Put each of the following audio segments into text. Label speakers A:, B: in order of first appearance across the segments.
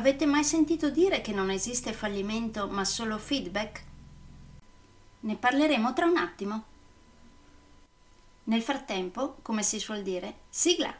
A: Avete mai sentito dire che non esiste fallimento ma solo feedback? Ne parleremo tra un attimo. Nel frattempo, come si suol dire, sigla!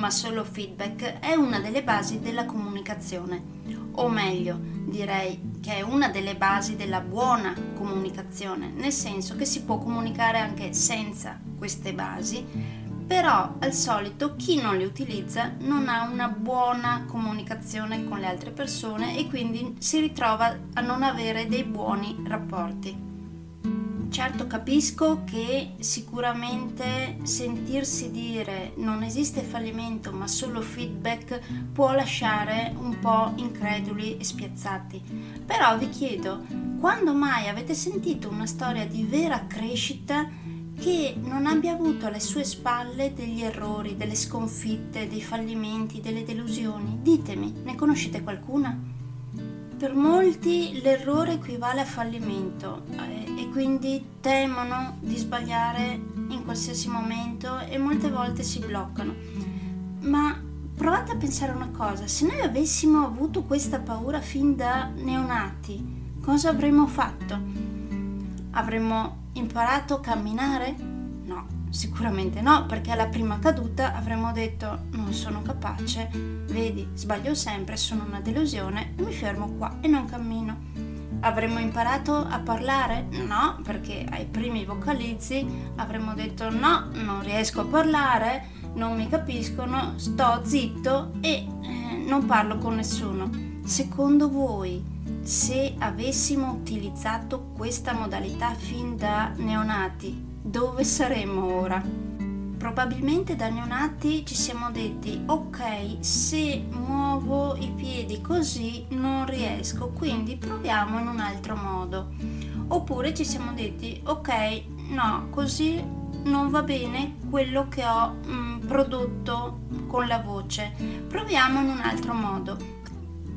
A: ma solo feedback è una delle basi della comunicazione, o meglio, direi che è una delle basi della buona comunicazione, nel senso che si può comunicare anche senza queste basi, però al solito chi non le utilizza non ha una buona comunicazione con le altre persone e quindi si ritrova a non avere dei buoni rapporti. Certo capisco che sicuramente sentirsi dire non esiste fallimento ma solo feedback può lasciare un po' increduli e spiazzati. Però vi chiedo, quando mai avete sentito una storia di vera crescita che non abbia avuto alle sue spalle degli errori, delle sconfitte, dei fallimenti, delle delusioni? Ditemi, ne conoscete qualcuna? Per molti l'errore equivale a fallimento eh, quindi temono di sbagliare in qualsiasi momento e molte volte si bloccano. Ma provate a pensare una cosa, se noi avessimo avuto questa paura fin da neonati, cosa avremmo fatto? Avremmo imparato a camminare? No, Sicuramente no, perché alla prima caduta avremmo detto non sono capace, vedi, sbaglio sempre, sono una delusione, mi fermo qua e non cammino. Avremmo imparato a parlare? No, perché ai primi vocalizzi avremmo detto no, non riesco a parlare, non mi capiscono, sto zitto e eh, non parlo con nessuno. Secondo voi, se avessimo utilizzato questa modalità fin da neonati, dove saremmo ora? Probabilmente da neonati ci siamo detti ok, se muovo i piedi così non riesco, quindi proviamo in un altro modo. Oppure ci siamo detti ok, no, così non va bene quello che ho mh, mm, prodotto con la voce, proviamo in un altro modo.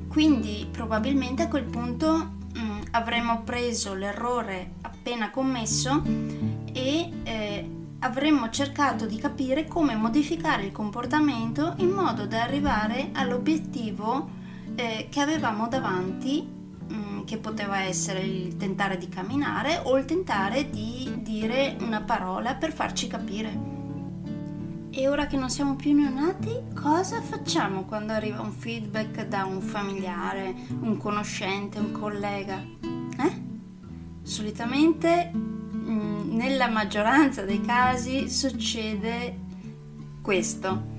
A: Quindi probabilmente a quel punto mh, mm, avremmo preso l'errore appena commesso e eh, avremmo cercato di capire come modificare il comportamento in modo da arrivare all'obiettivo eh, che avevamo davanti, mh, mm, che poteva essere il tentare di camminare o il tentare di dire una parola per farci capire. E ora che non siamo più neonati, cosa facciamo quando arriva un feedback da un familiare, un conoscente, un collega? Eh? Solitamente nella maggioranza dei casi succede questo.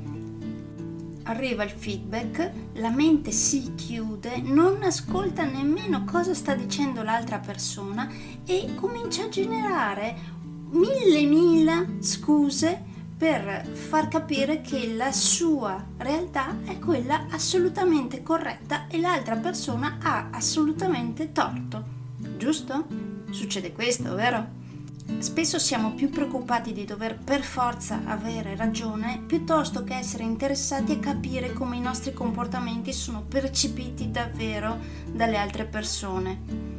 A: Arriva il feedback, la mente si chiude, non ascolta nemmeno cosa sta dicendo l'altra persona e comincia a generare mille mila scuse per far capire che la sua realtà è quella assolutamente corretta e l'altra persona ha assolutamente torto. Giusto? Succede questo, vero? Spesso siamo più preoccupati di dover per forza avere ragione piuttosto che essere interessati a capire come i nostri comportamenti sono percepiti davvero dalle altre persone.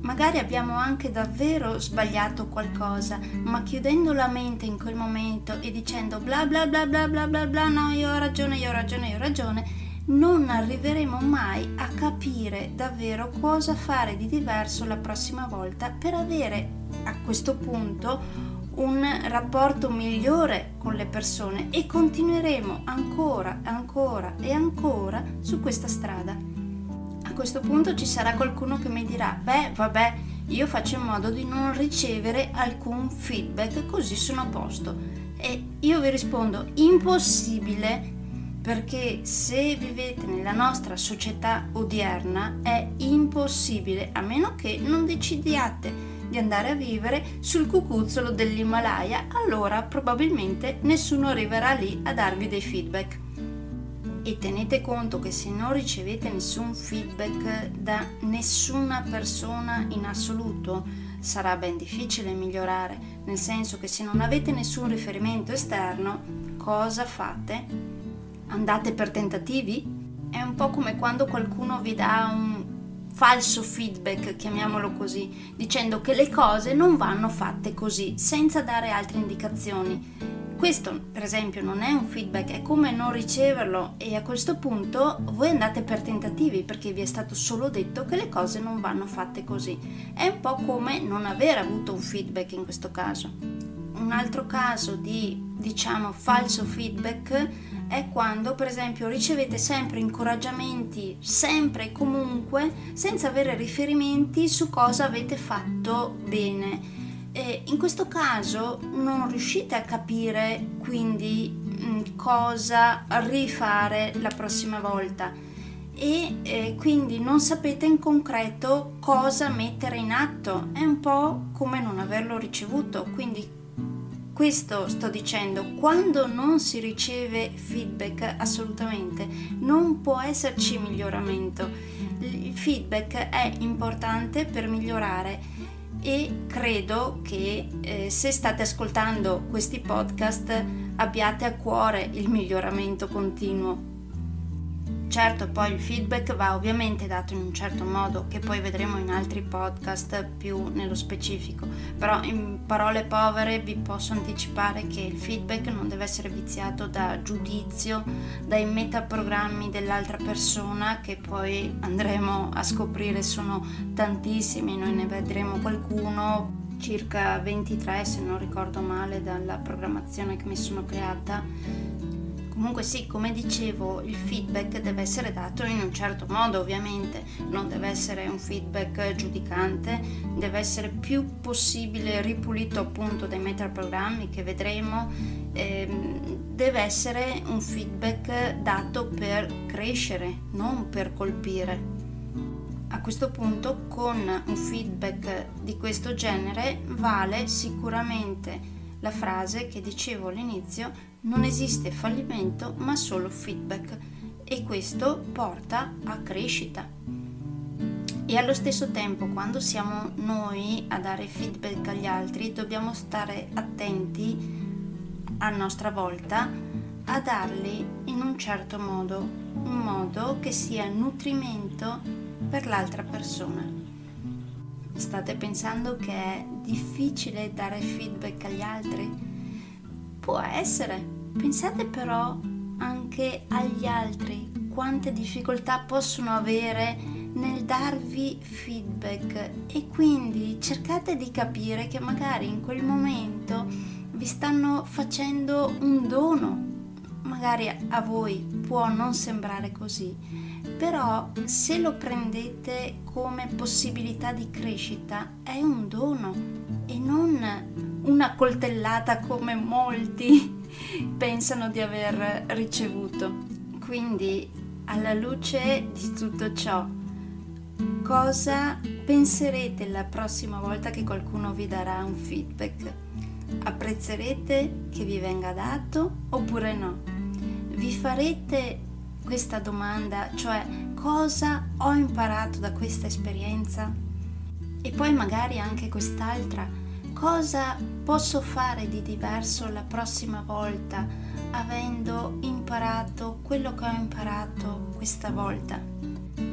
A: Magari abbiamo anche davvero sbagliato qualcosa, ma chiudendo la mente in quel momento e dicendo bla bla bla bla bla bla bla, no, io ho ragione, io ho ragione, io ho ragione, non arriveremo mai a capire davvero cosa fare di diverso la prossima volta per avere a questo punto un rapporto migliore con le persone e continueremo ancora, ancora e ancora su questa strada questo punto ci sarà qualcuno che mi dirà, beh, vabbè, io faccio in modo di non ricevere alcun feedback, così sono a posto. E io vi rispondo, impossibile, perché se vivete nella nostra società odierna è impossibile, a meno che non decidiate di andare a vivere sul cucuzzolo dell'Himalaya, allora probabilmente nessuno arriverà lì a darvi dei feedback e tenete conto che se non ricevete nessun feedback da nessuna persona in assoluto sarà ben difficile migliorare, nel senso che se non avete nessun riferimento esterno, cosa fate? Andate per tentativi? È un po' come quando qualcuno vi dà un falso feedback, chiamiamolo così, dicendo che le cose non vanno fatte così, senza dare altre indicazioni questo, per esempio, non è un feedback, è come non riceverlo e a questo punto voi andate per tentativi perché vi è stato solo detto che le cose non vanno fatte così. È un po' come non aver avuto un feedback in questo caso. Un altro caso di, diciamo, falso feedback è quando, per esempio, ricevete sempre incoraggiamenti, sempre e comunque, senza avere riferimenti su cosa avete fatto bene eh, in questo caso non riuscite a capire quindi mm, cosa rifare la prossima volta e eh, quindi non sapete in concreto cosa mettere in atto. È un po' come non averlo ricevuto, quindi questo sto dicendo, quando non si riceve feedback assolutamente non può esserci miglioramento. Il feedback è importante per migliorare e credo che eh, se state ascoltando questi podcast abbiate a cuore il miglioramento continuo. Certo, poi il feedback va ovviamente dato in un certo modo, che poi vedremo in altri podcast più nello specifico, però in parole povere vi posso anticipare che il feedback non deve essere viziato da giudizio, dai metaprogrammi dell'altra persona che poi andremo a scoprire sono tantissimi, noi ne vedremo qualcuno, circa 23 se non ricordo male dalla programmazione che mi sono creata Comunque sì, come dicevo, il feedback deve essere dato in un certo modo, ovviamente, non deve essere un feedback giudicante, deve essere più possibile ripulito appunto dai metaprogrammi che vedremo, ehm, deve essere un feedback dato per crescere, non per colpire. A questo punto con un feedback di questo genere vale sicuramente la frase che dicevo all'inizio non esiste fallimento ma solo feedback e questo porta a crescita. E allo stesso tempo quando siamo noi a dare feedback agli altri dobbiamo stare attenti a nostra volta a darli in un certo modo, un modo che sia nutrimento per l'altra persona. State pensando che è difficile dare feedback agli altri? Può essere. Pensate però anche agli altri quante difficoltà possono avere nel darvi feedback e quindi cercate di capire che magari in quel momento vi stanno facendo un dono. Magari a voi può non sembrare così, però se lo prendete come possibilità di crescita è un dono e non una coltellata come molti pensano di aver ricevuto. Quindi, alla luce di tutto ciò, cosa penserete la prossima volta che qualcuno vi darà un feedback? Apprezzerete che vi venga dato oppure no? Vi farete questa domanda, cioè cosa ho imparato da questa esperienza? E poi magari anche quest'altra cosa posso fare di diverso la prossima volta avendo imparato quello che ho imparato questa volta.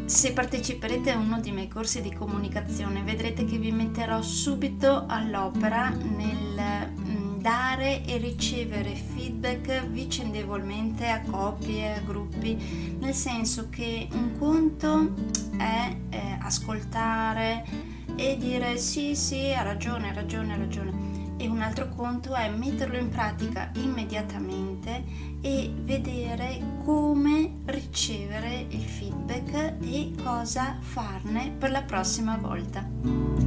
A: Se parteciperete a uno dei miei corsi di comunicazione vedrete che vi metterò subito all'opera nel mm, dare e ricevere feedback vicendevolmente a coppie, a gruppi, nel senso che un conto è eh, ascoltare e dire sì sì ha ragione, ha ragione, ha ragione e un altro conto è metterlo in pratica immediatamente e vedere come ricevere il feedback e cosa farne per la prossima volta.